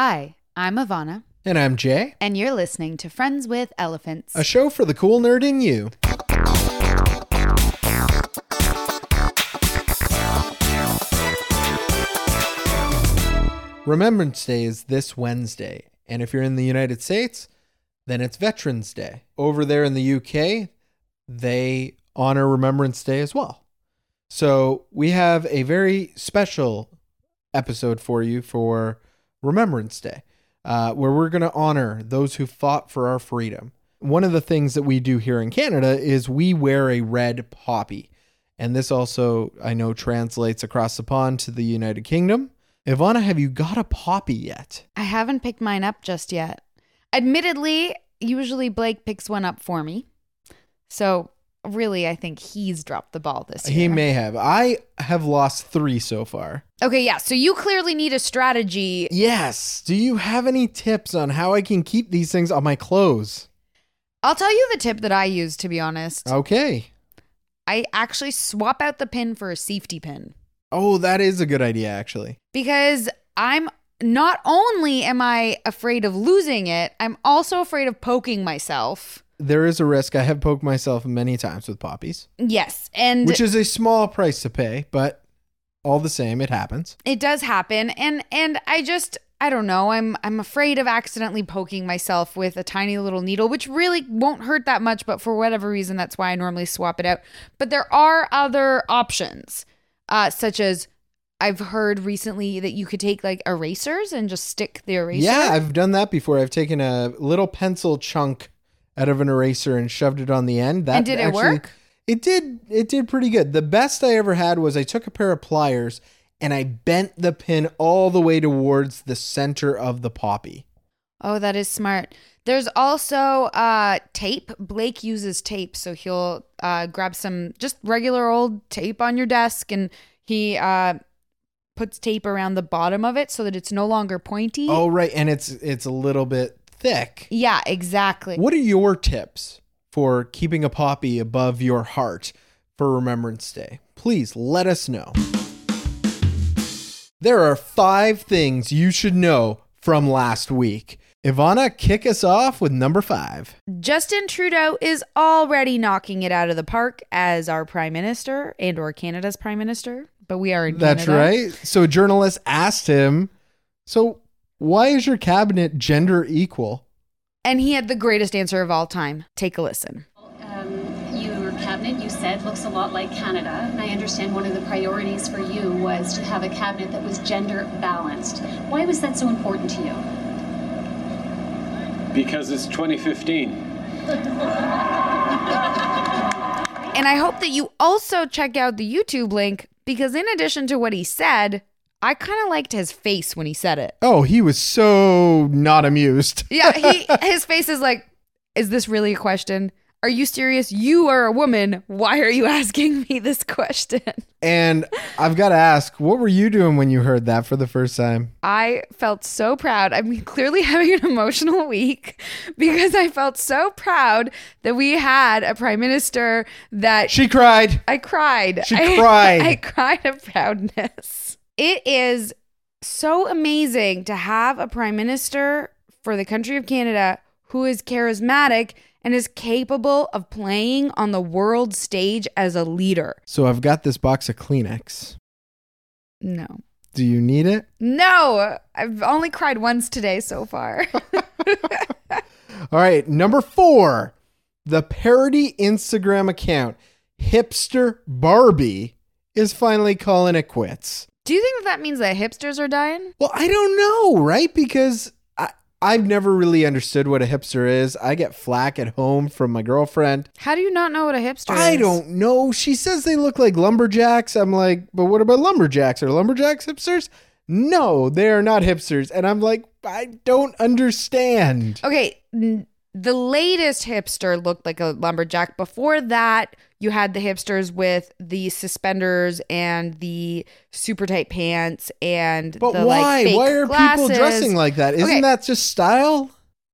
Hi, I'm Ivana, And I'm Jay, and you're listening to Friends with Elephants. a show for the cool nerd in you. Remembrance Day is this Wednesday, and if you're in the United States, then it's Veterans Day. Over there in the UK, they honor Remembrance Day as well. So we have a very special episode for you for Remembrance Day, uh, where we're going to honor those who fought for our freedom. One of the things that we do here in Canada is we wear a red poppy. And this also, I know, translates across the pond to the United Kingdom. Ivana, have you got a poppy yet? I haven't picked mine up just yet. Admittedly, usually Blake picks one up for me. So, really, I think he's dropped the ball this year. He may have. I have lost three so far. Okay, yeah. So, you clearly need a strategy. Yes. Do you have any tips on how I can keep these things on my clothes? I'll tell you the tip that I use, to be honest. Okay. I actually swap out the pin for a safety pin Oh, that is a good idea, actually. because I'm not only am I afraid of losing it, I'm also afraid of poking myself. There is a risk. I have poked myself many times with poppies, Yes, and which is a small price to pay, but all the same, it happens. it does happen and and I just I don't know, I'm I'm afraid of accidentally poking myself with a tiny little needle, which really won't hurt that much, but for whatever reason that's why I normally swap it out. But there are other options. Uh such as I've heard recently that you could take like erasers and just stick the eraser. Yeah, I've done that before. I've taken a little pencil chunk out of an eraser and shoved it on the end. That And did it actually- work? It did. It did pretty good. The best I ever had was I took a pair of pliers and I bent the pin all the way towards the center of the poppy. Oh, that is smart. There's also uh, tape. Blake uses tape, so he'll uh, grab some just regular old tape on your desk, and he uh, puts tape around the bottom of it so that it's no longer pointy. Oh, right, and it's it's a little bit thick. yeah, exactly. What are your tips for keeping a poppy above your heart for Remembrance Day? Please let us know. There are five things you should know from last week. Ivana, kick us off with number five. Justin Trudeau is already knocking it out of the park as our prime minister and or Canada's prime minister, but we are in That's Canada. right. So, a journalist asked him, So, why is your cabinet gender equal? And he had the greatest answer of all time. Take a listen. Um, your cabinet, you said, looks a lot like Canada. And I understand one of the priorities for you was to have a cabinet that was gender balanced. Why was that so important to you? Because it's 2015. And I hope that you also check out the YouTube link because, in addition to what he said, I kind of liked his face when he said it. Oh, he was so not amused. Yeah, he his face is like, "Is this really a question? Are you serious? You are a woman. Why are you asking me this question?" And I've got to ask, what were you doing when you heard that for the first time? I felt so proud. I'm clearly having an emotional week because I felt so proud that we had a prime minister that She cried. I cried. She I- cried. I cried of proudness. It is so amazing to have a prime minister for the country of Canada who is charismatic and is capable of playing on the world stage as a leader. So I've got this box of Kleenex. No. Do you need it? No, I've only cried once today so far. All right, number four, the parody Instagram account Hipster Barbie is finally calling it quits. Do you think that, that means that hipsters are dying? Well, I don't know, right? Because I, I've never really understood what a hipster is. I get flack at home from my girlfriend. How do you not know what a hipster is? I don't know. She says they look like lumberjacks. I'm like, but what about lumberjacks? Are lumberjacks hipsters? No, they are not hipsters. And I'm like, I don't understand. Okay, n- the latest hipster looked like a lumberjack. Before that, you had the hipsters with the suspenders and the super tight pants and But the why? like why are glasses. people dressing like that? Isn't Okay. that just style?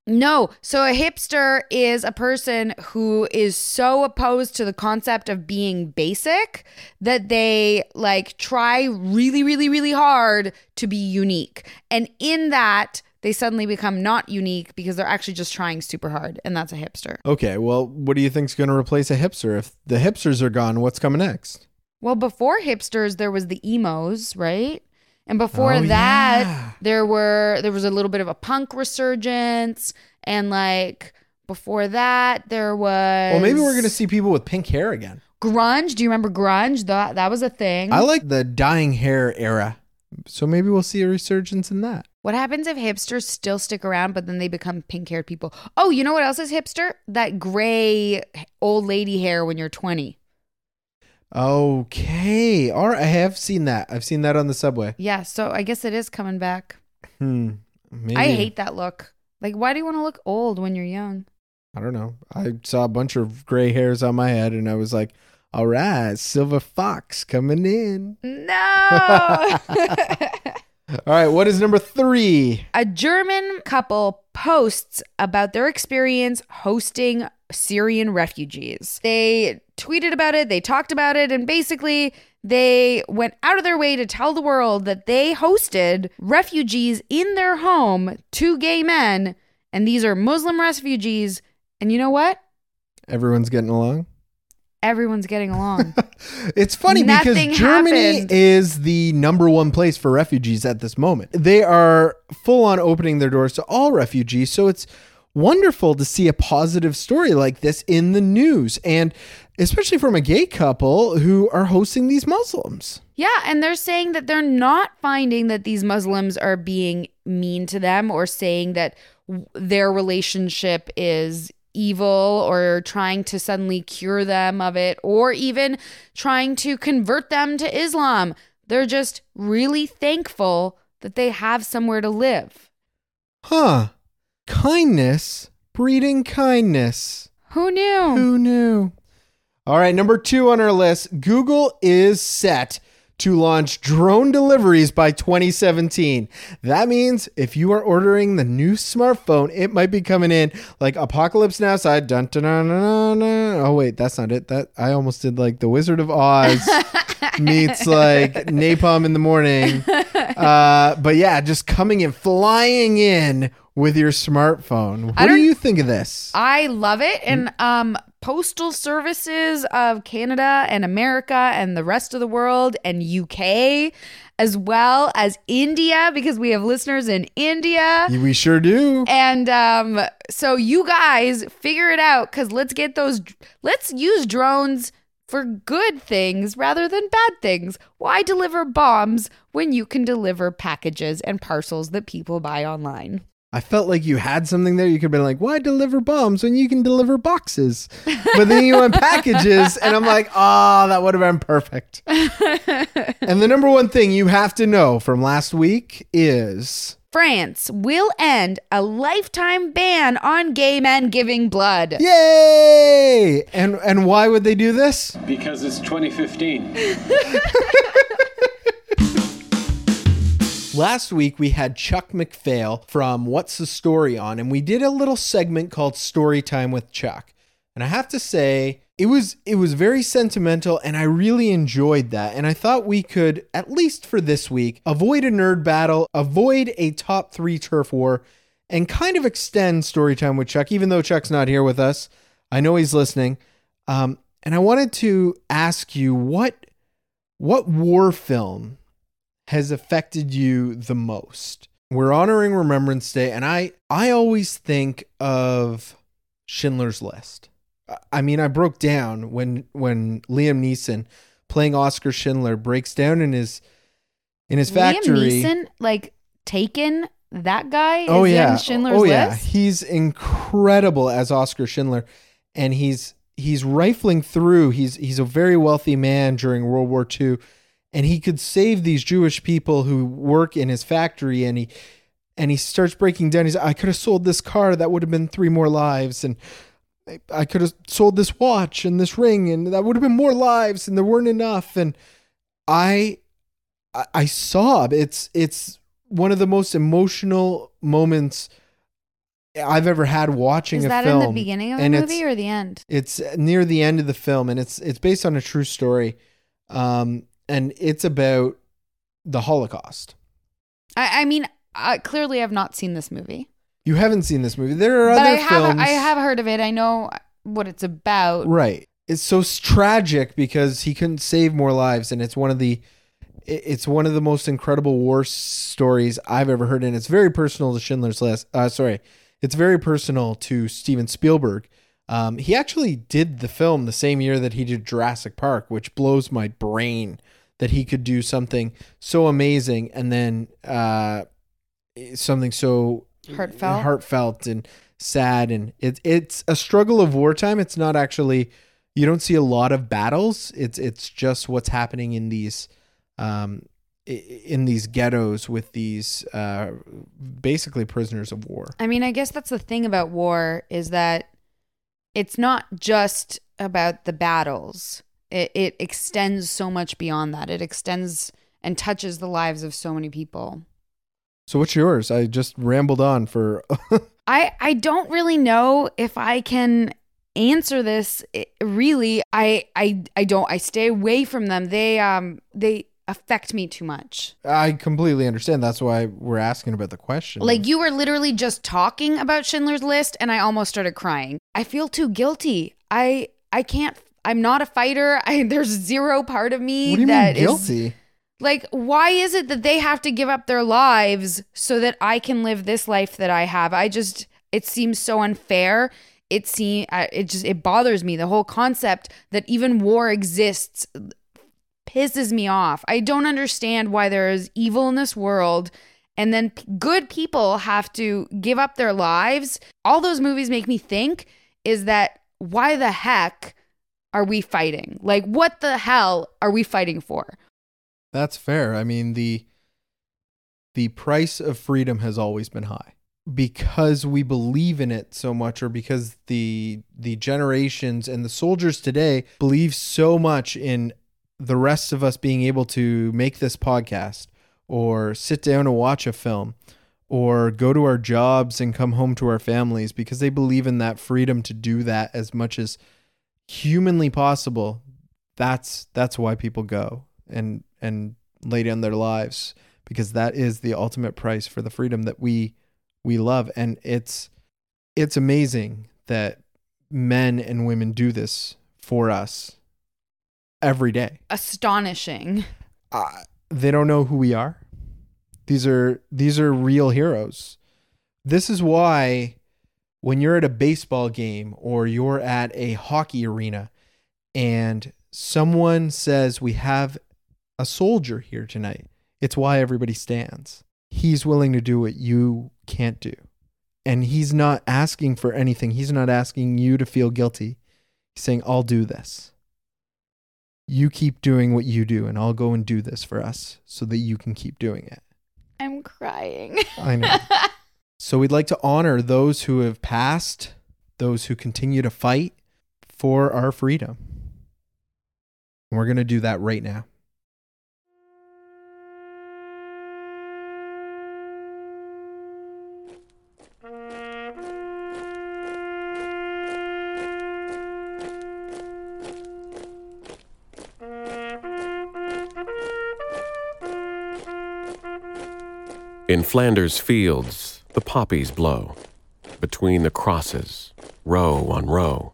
No. So a hipster is a person who is so opposed to the concept of being basic that they like try really, really, really hard to be unique. And in that, they suddenly become not unique because they're actually just trying super hard, and that's a hipster. Okay, well, what do you think's going to replace a hipster? If the hipsters are gone, what's coming next? Well, before hipsters, there was the emos, right? And before Oh, that, yeah. there were there was a little bit of a punk resurgence, and like before that, there was. Well, maybe we're going to see people with pink hair again. grunge. Do you remember grunge? That that was a thing. I like the dying hair era. So maybe we'll see a resurgence in that. What happens if hipsters still stick around, but then they become pink haired people? Oh, you know what else is hipster? That gray old lady hair when you're 20. Okay. All right. I have seen that. I've seen that on the subway. Yeah, so I guess it is coming back. Hmm. Maybe. I hate that look. Like, why do you want to look old when you're young? I don't know. I saw a bunch of gray hairs on my head and I was like, all right, Silver Fox coming in. No! All right. What is number three? a German couple posts about their experience hosting Syrian refugees. They tweeted about it, they talked about it, and basically they went out of their way to tell the world that they hosted refugees in their home, two gay men, and these are Muslim refugees. And you know what? Everyone's getting along. Everyone's getting along. It's funny Nothing because Germany happened. is the number one place for refugees at this moment. They are full on opening their doors to all refugees. So it's wonderful to see a positive story like this in the news. And especially from a gay couple who are hosting these Muslims. Yeah, and they're saying that they're not finding that these Muslims are being mean to them or saying that their relationship is evil or trying to suddenly cure them of it or even trying to convert them to Islam. They're just really thankful that they have somewhere to live. Huh. Kindness breeding kindness. Who knew? Who knew? All right, number two on our list Google is set to launch drone deliveries by 2017. That means if you are ordering the new smartphone, it might be coming in like Apocalypse Now side. Dun, dun, dun, dun, dun. Oh, wait, that's not it. That I almost did like The Wizard of Oz meets like Napalm in the morning. Uh, but yeah, just coming in, flying in with your smartphone. What do you think of this? I love it. And um postal services of Canada and America and the rest of the world and UK as well as India because we have listeners in India. We sure do. And um so you guys figure it out cuz let's get those let's use drones for good things rather than bad things. Why deliver bombs when you can deliver packages and parcels that people buy online? I felt like you had something there. You could have been like, why deliver bombs when you can deliver boxes? But then you went packages, and I'm like, oh, that would have been perfect. and the number one thing you have to know from last week is France will end a lifetime ban on gay men giving blood. yay! And and why would they do this? Because it's 2015. Last week we had Chuck McPhail from What's the Story on, and we did a little segment called Story Time with Chuck. And I have to say, it was it was very sentimental, and I really enjoyed that. And I thought we could, at least for this week, avoid a nerd battle, avoid a top three turf war, and kind of extend Story Time with Chuck, even though Chuck's not here with us. I know he's listening. Um, and I wanted to ask you what what war film has affected you the most? We're honoring Remembrance Day, and I I always think of Schindler's List. I- mean, I broke down when when Liam Neeson playing Oscar Schindler breaks down in his in his factory. Liam Neeson, like Taken, that guy oh yeah, in Schindler's oh yeah, List. he's incredible as Oscar Schindler, and he's he's rifling through. He's he's a very wealthy man during World War II, and he could save these Jewish people who work in his factory, and he and he starts breaking down. He's I could have sold this car that would have been three more lives, and I- could have sold this watch and this ring, and that would have been more lives, and there weren't enough, and I I, I sob. It's it's one of the most emotional moments I've ever had watching Is a that film. in the beginning of the movie or the end? It's near the end of the film, and it's it's based on a true story, um, and it's about the Holocaust. I, I mean, uh, clearly I've not seen this movie, You haven't seen this movie. There are but other I have films. I have heard of it. I know what it's about. Right. It's so tragic because he couldn't save more lives, and it's one of the it's one of the most incredible war stories I've ever heard, and it's very personal to Schindler's List. Uh, sorry, it's very personal to Steven Spielberg. Um, he actually did the film the same year that he did Jurassic Park, which blows my brain that he could do something so amazing and then uh, something so Heartfelt. heartfelt and sad. And it, it's a struggle of wartime. It's not actually you don't see a lot of battles. It's it's just what's happening in these um in these ghettos with these uh basically prisoners of war. I mean, I guess that's the thing about war is that it's not just about the battles. It, it extends so much beyond that. It extends and touches the lives of so many people. so what's yours i just rambled on for I I don't really know if I can answer this I- really. I I I don't I stay away from them. They um they affect me too much. i completely understand that's why we're asking about the question Like you were literally just talking about Schindler's List and I almost started crying. I feel too guilty. I I can't I'm not a fighter. I there's zero part of me what do you mean that is guilty like why is it that they have to give up their lives so that I can live this life that I have? I just it seems so unfair. It seem I- it just it bothers me the whole concept that even war exists pisses me off. I don't understand why there is evil in this world and then p- good people have to give up their lives. All those movies make me think is that why the heck are we fighting? Like what the hell are we fighting for? That's fair. I mean the the price of freedom has always been high because we believe in it so much or because the the generations and the soldiers today believe so much in the rest of us being able to make this podcast or sit down and watch a film or go to our jobs and come home to our families because they believe in that freedom to do that as much as humanly possible that's that's why people go and and lay down their lives because that is the ultimate price for the freedom that we we love. And it's it's amazing that men and women do this for us every day. Astonishing. uh, they don't know who we are. These are these are real heroes. This is why when you're at a baseball game or you're at a hockey arena and someone says we have a soldier here tonight it's why everybody stands. He's willing to do what you can't do. And he's not asking for anything. He's not asking you to feel guilty. He's saying i'll do this you keep doing what you do and I'll go and do this for us so that you can keep doing it. I'm crying. I know. so we'd like to honor those who have passed, those who continue to fight for our freedom. And we're going to do that right now. In Flanders fields, the poppies blow. Between the crosses, row on row.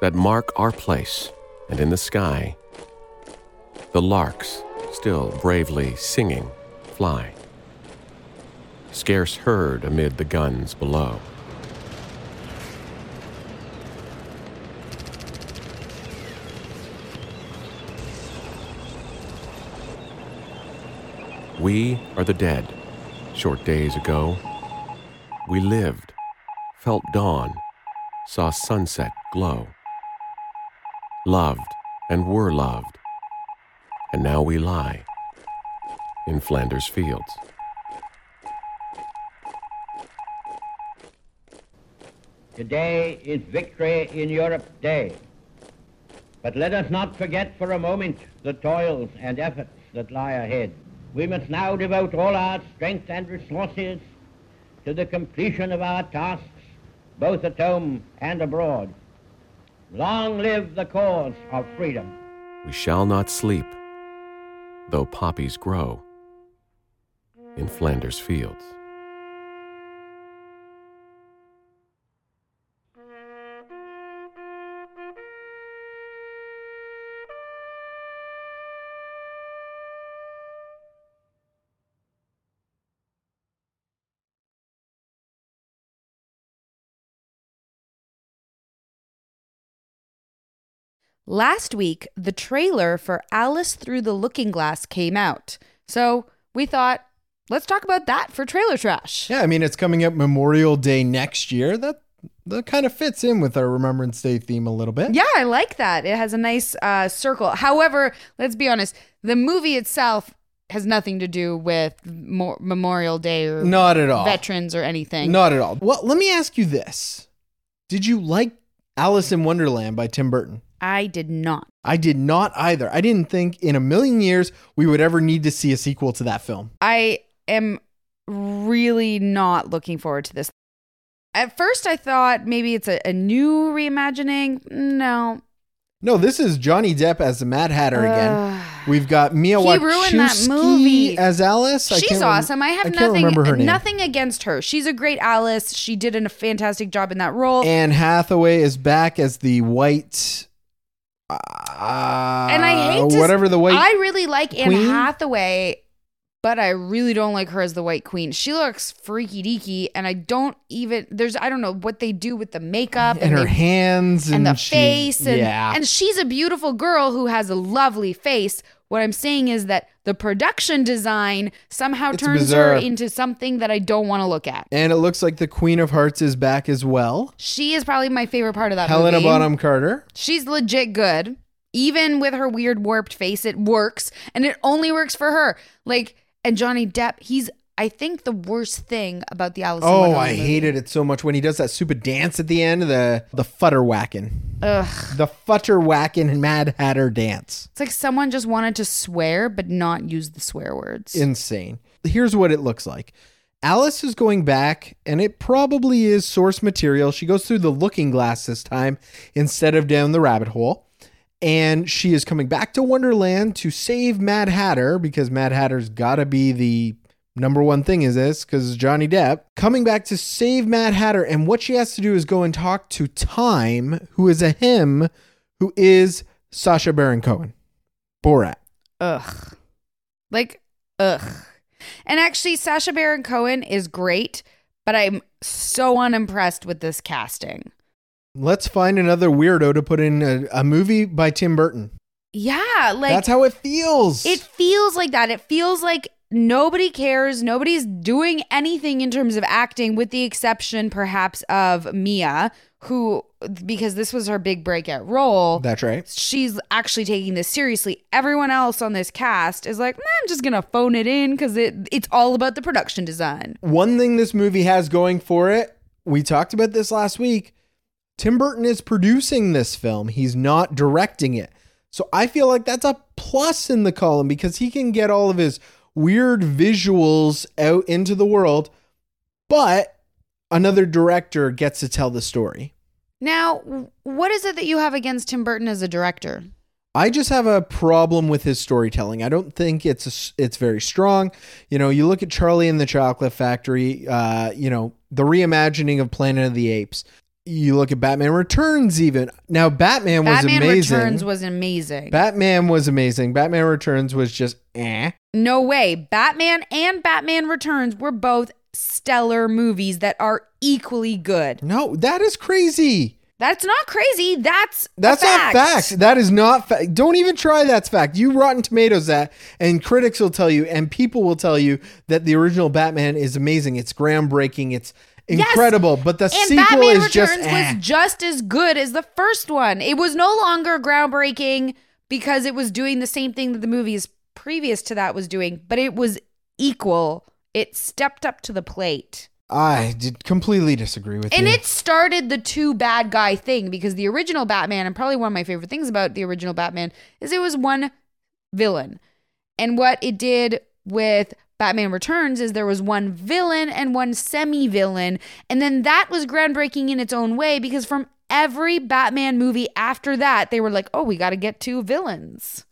That mark our place, and in the sky, the larks, still bravely singing, fly. Scarce heard amid the guns below. We are the dead. Short days ago, we lived, felt dawn, saw sunset glow, loved and were loved, and now we lie in Flanders fields. Today is Victory in Europe Day. But let us not forget for a moment the toils and efforts that lie ahead. We must now devote all our strength and resources to the completion of our tasks, both at home and abroad. Long live the cause of freedom. We shall not sleep, though poppies grow in Flanders fields. Last week, the trailer for Alice Through the Looking Glass came out. So we thought, let's talk about that for trailer trash. Yeah, I mean it's coming up Memorial Day next year. That that kind of fits in with our Remembrance Day theme a little bit. Yeah, I like that. It has a nice uh, circle. However, let's be honest, the movie itself has nothing to do with Mo- Memorial Day or Not at all. veterans or anything. Not at all. Well, let me ask you this. Did you like Alice in Wonderland by Tim Burton? I did not. I did not either. I didn't think in a million years we would ever need to see a sequel to that film. I am really not looking forward to this. At first, I thought maybe it's a, a new reimagining. No. No, this is Johnny Depp as the Mad Hatter again. Ugh. We've got Mia He Wasikowska as Alice. She's awesome. I have I nothing remember her name. nothing against her. She's a great Alice. She did a fantastic job in that role. Anne Hathaway is back as the white. Uh, and I hate to whatever the white. I really like Anne? Hathaway, but I really don't like her as the White Queen. She looks freaky deaky, and I don't even there's I don't know what they do with the makeup and her they- hands and, and the she- face and yeah. and she's a beautiful girl who has a lovely face. What I'm saying is that the production design somehow It's turns bizarre. her into something that I don't want to look at. and it looks like the Queen of Hearts is back as well. She is probably my favorite part of that Helena movie. Bonham Carter. She's legit good. Even with her weird warped face, it works. And it only works for her. Like, and Johnny Depp, he's, I think, the worst thing about the Alice Oh, Wonderland I movie. hated it so much when he does that stupid dance at the end. The the futter whacking, Ugh. the futter whacking Mad Hatter dance. It's like someone just wanted to swear, but not use the swear words. insane. Here's what it looks like. Alice is going back, and it probably is source material. She goes through the looking glass this time instead of down the rabbit hole. And she is coming back to Wonderland to save Mad Hatter because Mad Hatter's got to be the number one thing is this because Johnny Depp coming back to save Mad Hatter. And what she has to do is go and talk to Time, who is a him, who is Sacha Baron Cohen. Borat. ugh. Like, ugh. And actually, Sasha Baron Cohen is great, but I'm so unimpressed with this casting. Let's find another weirdo to put in a, a movie by Tim Burton. Yeah, like That's how it feels. It feels like that. It feels like nobody cares. Nobody's doing anything in terms of acting, with the exception perhaps of Mia, who, because this was her big breakout role, That's right. she's actually taking this seriously. Everyone else on this cast is like, "Nah, I'm just going to phone it in because it, it's all about the production design. One thing this movie has going for it, we talked about this last week. Tim Burton is producing this film. He's not directing it. So I feel like that's a plus in the column because he can get all of his weird visuals out into the world, but another director gets to tell the story. Now, what is it that you have against Tim Burton as a director? I just have a problem with his storytelling. I don't think it's it's very strong. You know, you look at Charlie and the Chocolate Factory. Uh, you know, the reimagining of Planet of the Apes. You look at Batman Returns. Even now, Batman was Batman amazing. Returns was amazing. Batman was amazing. Batman Returns was just eh. No way. Batman and Batman Returns were both stellar movies that are equally good. No, that is crazy. That's not crazy. That's That's fact. not fact. That is not fact. Don't even try that's fact. You Rotten Tomatoes that, and critics will tell you, and people will tell you that the original Batman is amazing. It's groundbreaking. It's Yes. incredible. But the And sequel Batman is Returns just eh. was just as good as the first one. It was no longer groundbreaking because it was doing the same thing that the movies previous to that was doing, but it was equal. It stepped up to the plate. I did completely disagree with And you. And it started the two bad guy thing because the original Batman, and probably one of my favorite things about the original Batman, is it was one villain. And what it did with Batman Returns is there was one villain and one semi villain. And then that was groundbreaking in its own way because from every Batman movie after that, they were like, oh, we got to get two villains.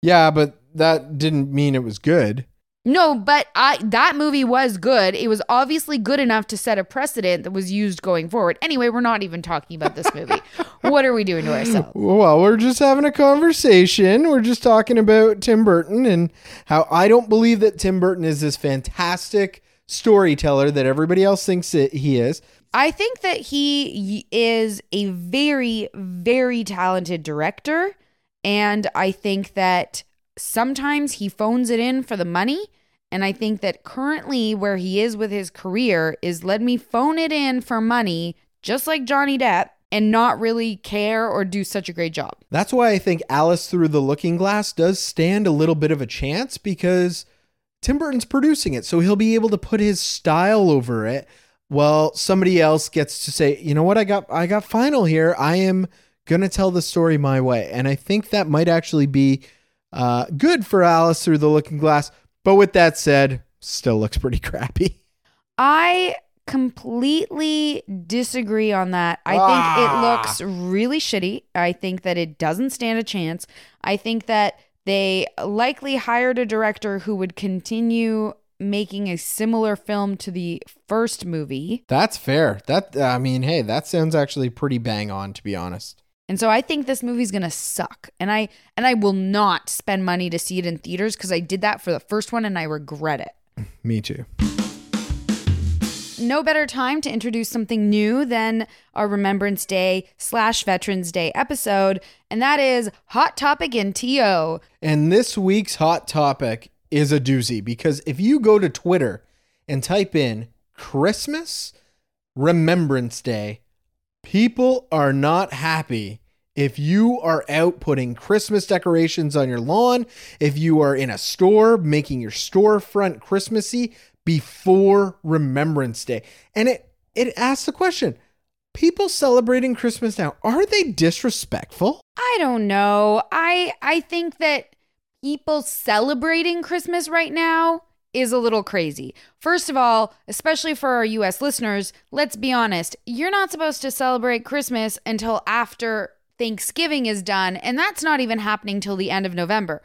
Yeah, but that didn't mean it was good. No, but I that movie was good. It was obviously good enough to set a precedent that was used going forward. Anyway, we're not even talking about this movie. what are we doing to ourselves? Well, we're just having a conversation. We're just talking about Tim Burton and how I don't believe that Tim Burton is this fantastic storyteller that everybody else thinks that he is. I think that he is a very, very talented director. And I think that sometimes he phones it in for the money. And I think that currently where he is with his career is let me phone it in for money, just like Johnny Depp, and not really care or do such a great job. That's why I think Alice Through the Looking Glass does stand a little bit of a chance because Tim Burton's producing it. So he'll be able to put his style over it well somebody else gets to say you know what i got i got final here i am gonna tell the story my way and i think that might actually be uh, good for alice through the looking glass but with that said still looks pretty crappy. I completely disagree on that. I Ah. think it looks really shitty. I think that it doesn't stand a chance. I think that they likely hired a director who would continue making a similar film to the first movie. that's fair. That i mean hey that sounds actually pretty bang on to be honest And so I think this movie's going to suck. And I and I will not spend money to see it in theaters cuz I did that for the first one and I regret it. me too No better time to introduce something new than our Remembrance Day slash Veterans Day episode, and that is Hot Topic in TO. And this week's hot topic is a doozy because if you go to Twitter and type in Christmas Remembrance Day, people are not happy if you are out putting Christmas decorations on your lawn, if you are in a store making your storefront Christmassy before Remembrance Day. And it it asks the question, people celebrating Christmas now, are they disrespectful? I don't know. I I think that people celebrating Christmas right now is a little crazy. First of all, especially for our US listeners, let's be honest. You're not supposed to celebrate Christmas until after Thanksgiving is done, and that's not even happening till the end of November.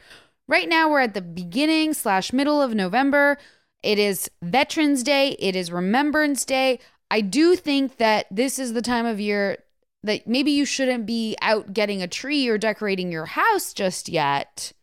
Right now, we're at the beginning slash middle of November. It is Veterans Day. It is Remembrance Day. I do think that this is the time of year that maybe you shouldn't be out getting a tree or decorating your house just yet.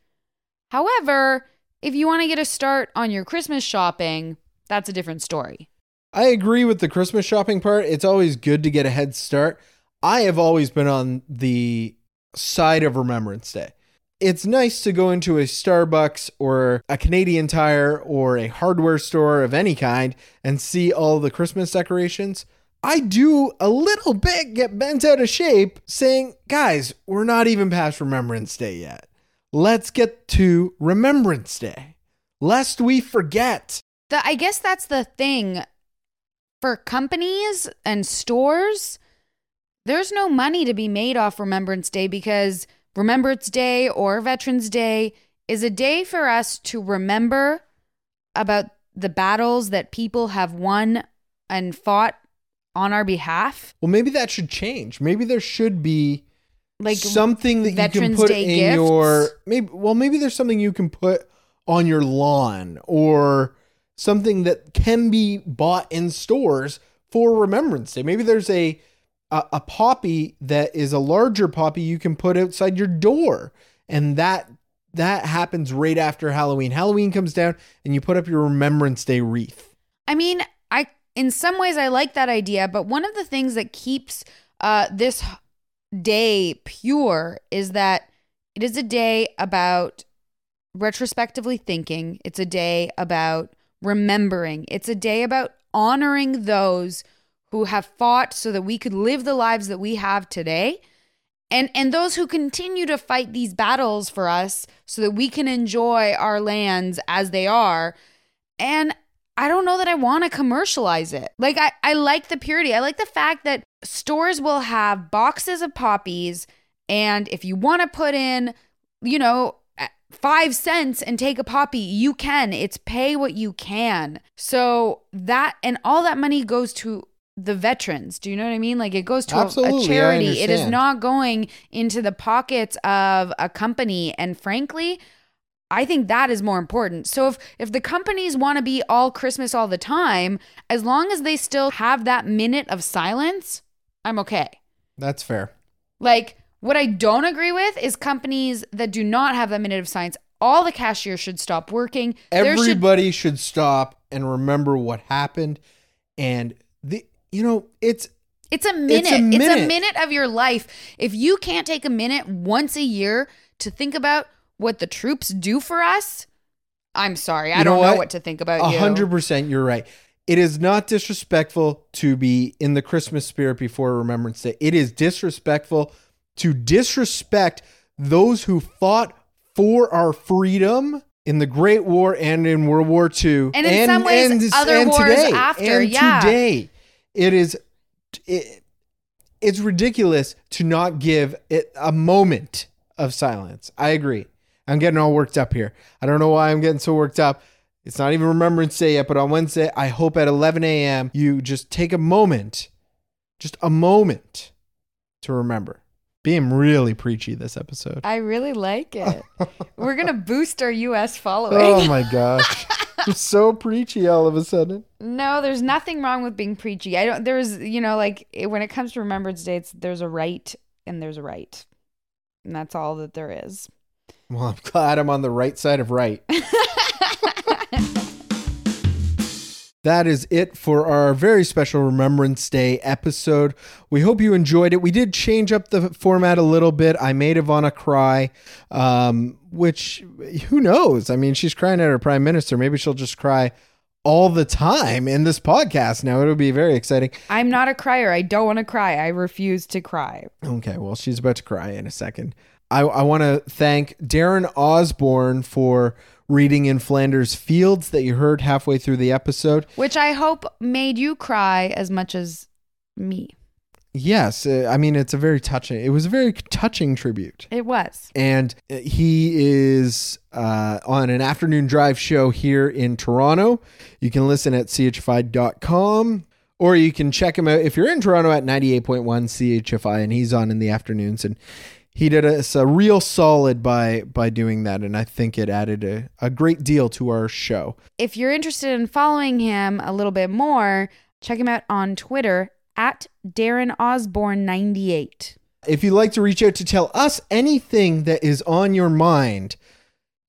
However, if you want to get a start on your Christmas shopping, that's a different story. I agree with the Christmas shopping part. It's always good to get a head start. I have always been on the side of Remembrance Day. It's nice to go into a Starbucks or a Canadian Tire or a hardware store of any kind and see all the Christmas decorations. I do a little bit get bent out of shape saying, guys, we're not even past Remembrance Day yet. Let's get to Remembrance Day, lest we forget. The, I guess that's the thing for companies and stores. There's no money to be made off Remembrance Day because Remembrance Day or Veterans Day is a day for us to remember about the battles that people have won and fought on our behalf. Well, maybe that should change. Maybe there should be Like something that you can put Day in gifts? your maybe well maybe there's something you can put on your lawn or something that can be bought in stores for Remembrance Day. Maybe there's a a, a poppy that is a larger poppy you can put outside your door and that that happens right after Halloween. Halloween comes down and you put up your Remembrance Day wreath. I mean, I in some ways I like that idea, but one of the things that keeps uh, this day pure is that it is a day about retrospectively thinking. It's a day about remembering. It's a day about honoring those who have fought so that we could live the lives that we have today. And, and those who continue to fight these battles for us so that we can enjoy our lands as they are. And I don't know that I want to commercialize it. Like I, I like the purity. I like the fact that stores will have boxes of poppies and if you want to put in, you know, five cents and take a poppy, you can. It's pay what you can. So that and all that money goes to the veterans. Do you know what I mean? Like it goes to a- Absolutely, I a charity. It is not going into the pockets of a company. And frankly, I think that is more important. So if if the companies want to be all Christmas all the time, as long as they still have that minute of silence, I'm okay. That's fair. Like what I don't agree with is companies that do not have that minute of silence. All the cashiers should stop working. There should Everybody should stop and remember what happened. And the you know, it's It's a minute. It's a a minute. minute. of your life. If you can't take a minute once a year to think about what the troops do for us, I'm sorry. I You know don't know what? what to think about A you. hundred percent, you're right. It is not disrespectful to be in the Christmas spirit before Remembrance Day. It is disrespectful to disrespect those who fought for our freedom in the Great War and in World War II, And in some ways, other wars after, And yeah. today, it is. It, it's ridiculous to not give it a moment of silence. I agree. I'm getting all worked up here. I don't know why I'm getting so worked up. It's not even Remembrance Day yet, but on Wednesday, I hope at 11 a.m. you just take a moment, just a moment to remember. Being really preachy this episode. I really like it. We're gonna boost our U.S. following. Oh my gosh. I'm so preachy all of a sudden. No, there's nothing wrong with being preachy. I don't. There's, you know, like when it comes to Remembrance Day, it's there's a right and there's a right, and that's all that there is. Well, I'm glad I'm on the right side of right. That is it for our very special Remembrance Day episode. We hope you enjoyed it. We did change up the format a little bit. I made Ivana cry, um, which who knows? I mean, she's crying at her prime minister. Maybe she'll just cry all the time in this podcast. Now it'll be very exciting. I'm not a crier. I don't want to cry. I refuse to cry. Okay, well, she's about to cry in a second. I, I want to thank Darren Osborne for reading in Flanders Fields that you heard halfway through the episode. which I hope made you cry as much as me. Yes, uh, I mean it's a very touching. It was a very touching tribute, It was. and uh, he is uh, on an afternoon drive show here in Toronto. You can listen at chfi.com, or you can check him out if you're in Toronto at 98.1 CHFI, and he's on in the afternoons. And he did us a real solid by by doing that, and I think it added a, a great deal to our show. If you're interested in following him a little bit more, check him out on Twitter at Darren Osborne 98. If you'd like to reach out to tell us anything that is on your mind,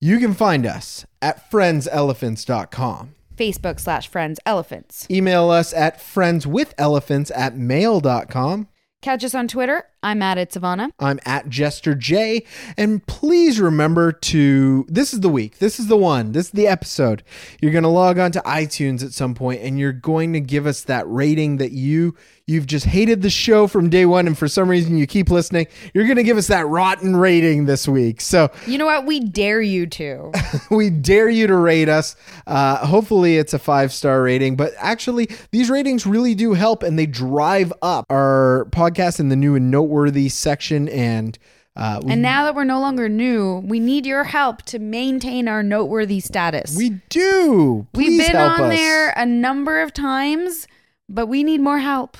you can find us at friendselephants.com. Facebook slash friends elephants. Email us at friendswithelephants at mail.com. Catch us on Twitter. I'm at it Savannah. I'm at Jester J. And please remember to this is the week. This is the one. This is the episode. You're gonna log on to iTunes at some point and you're going to give us that rating that you you've just hated the show from day one, and for some reason you keep listening. You're gonna give us that rotten rating this week. So You know what? We dare you to. we dare you to rate us. Uh, hopefully, it's a five star rating, but actually, these ratings really do help and they drive up our podcast in the new and noteworthy section. And uh, we, and now that we're no longer new, we need your help to maintain our noteworthy status. we do. We've been on us. there a number of times, but we need more help.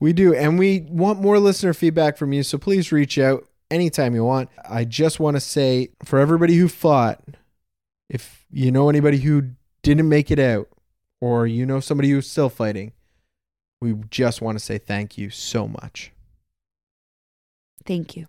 We do. And we want more listener feedback from you. So please reach out anytime you want. I just want to say for everybody who fought, if you know anybody who didn't make it out, or you know somebody who's still fighting, we just want to say thank you so much. Thank you.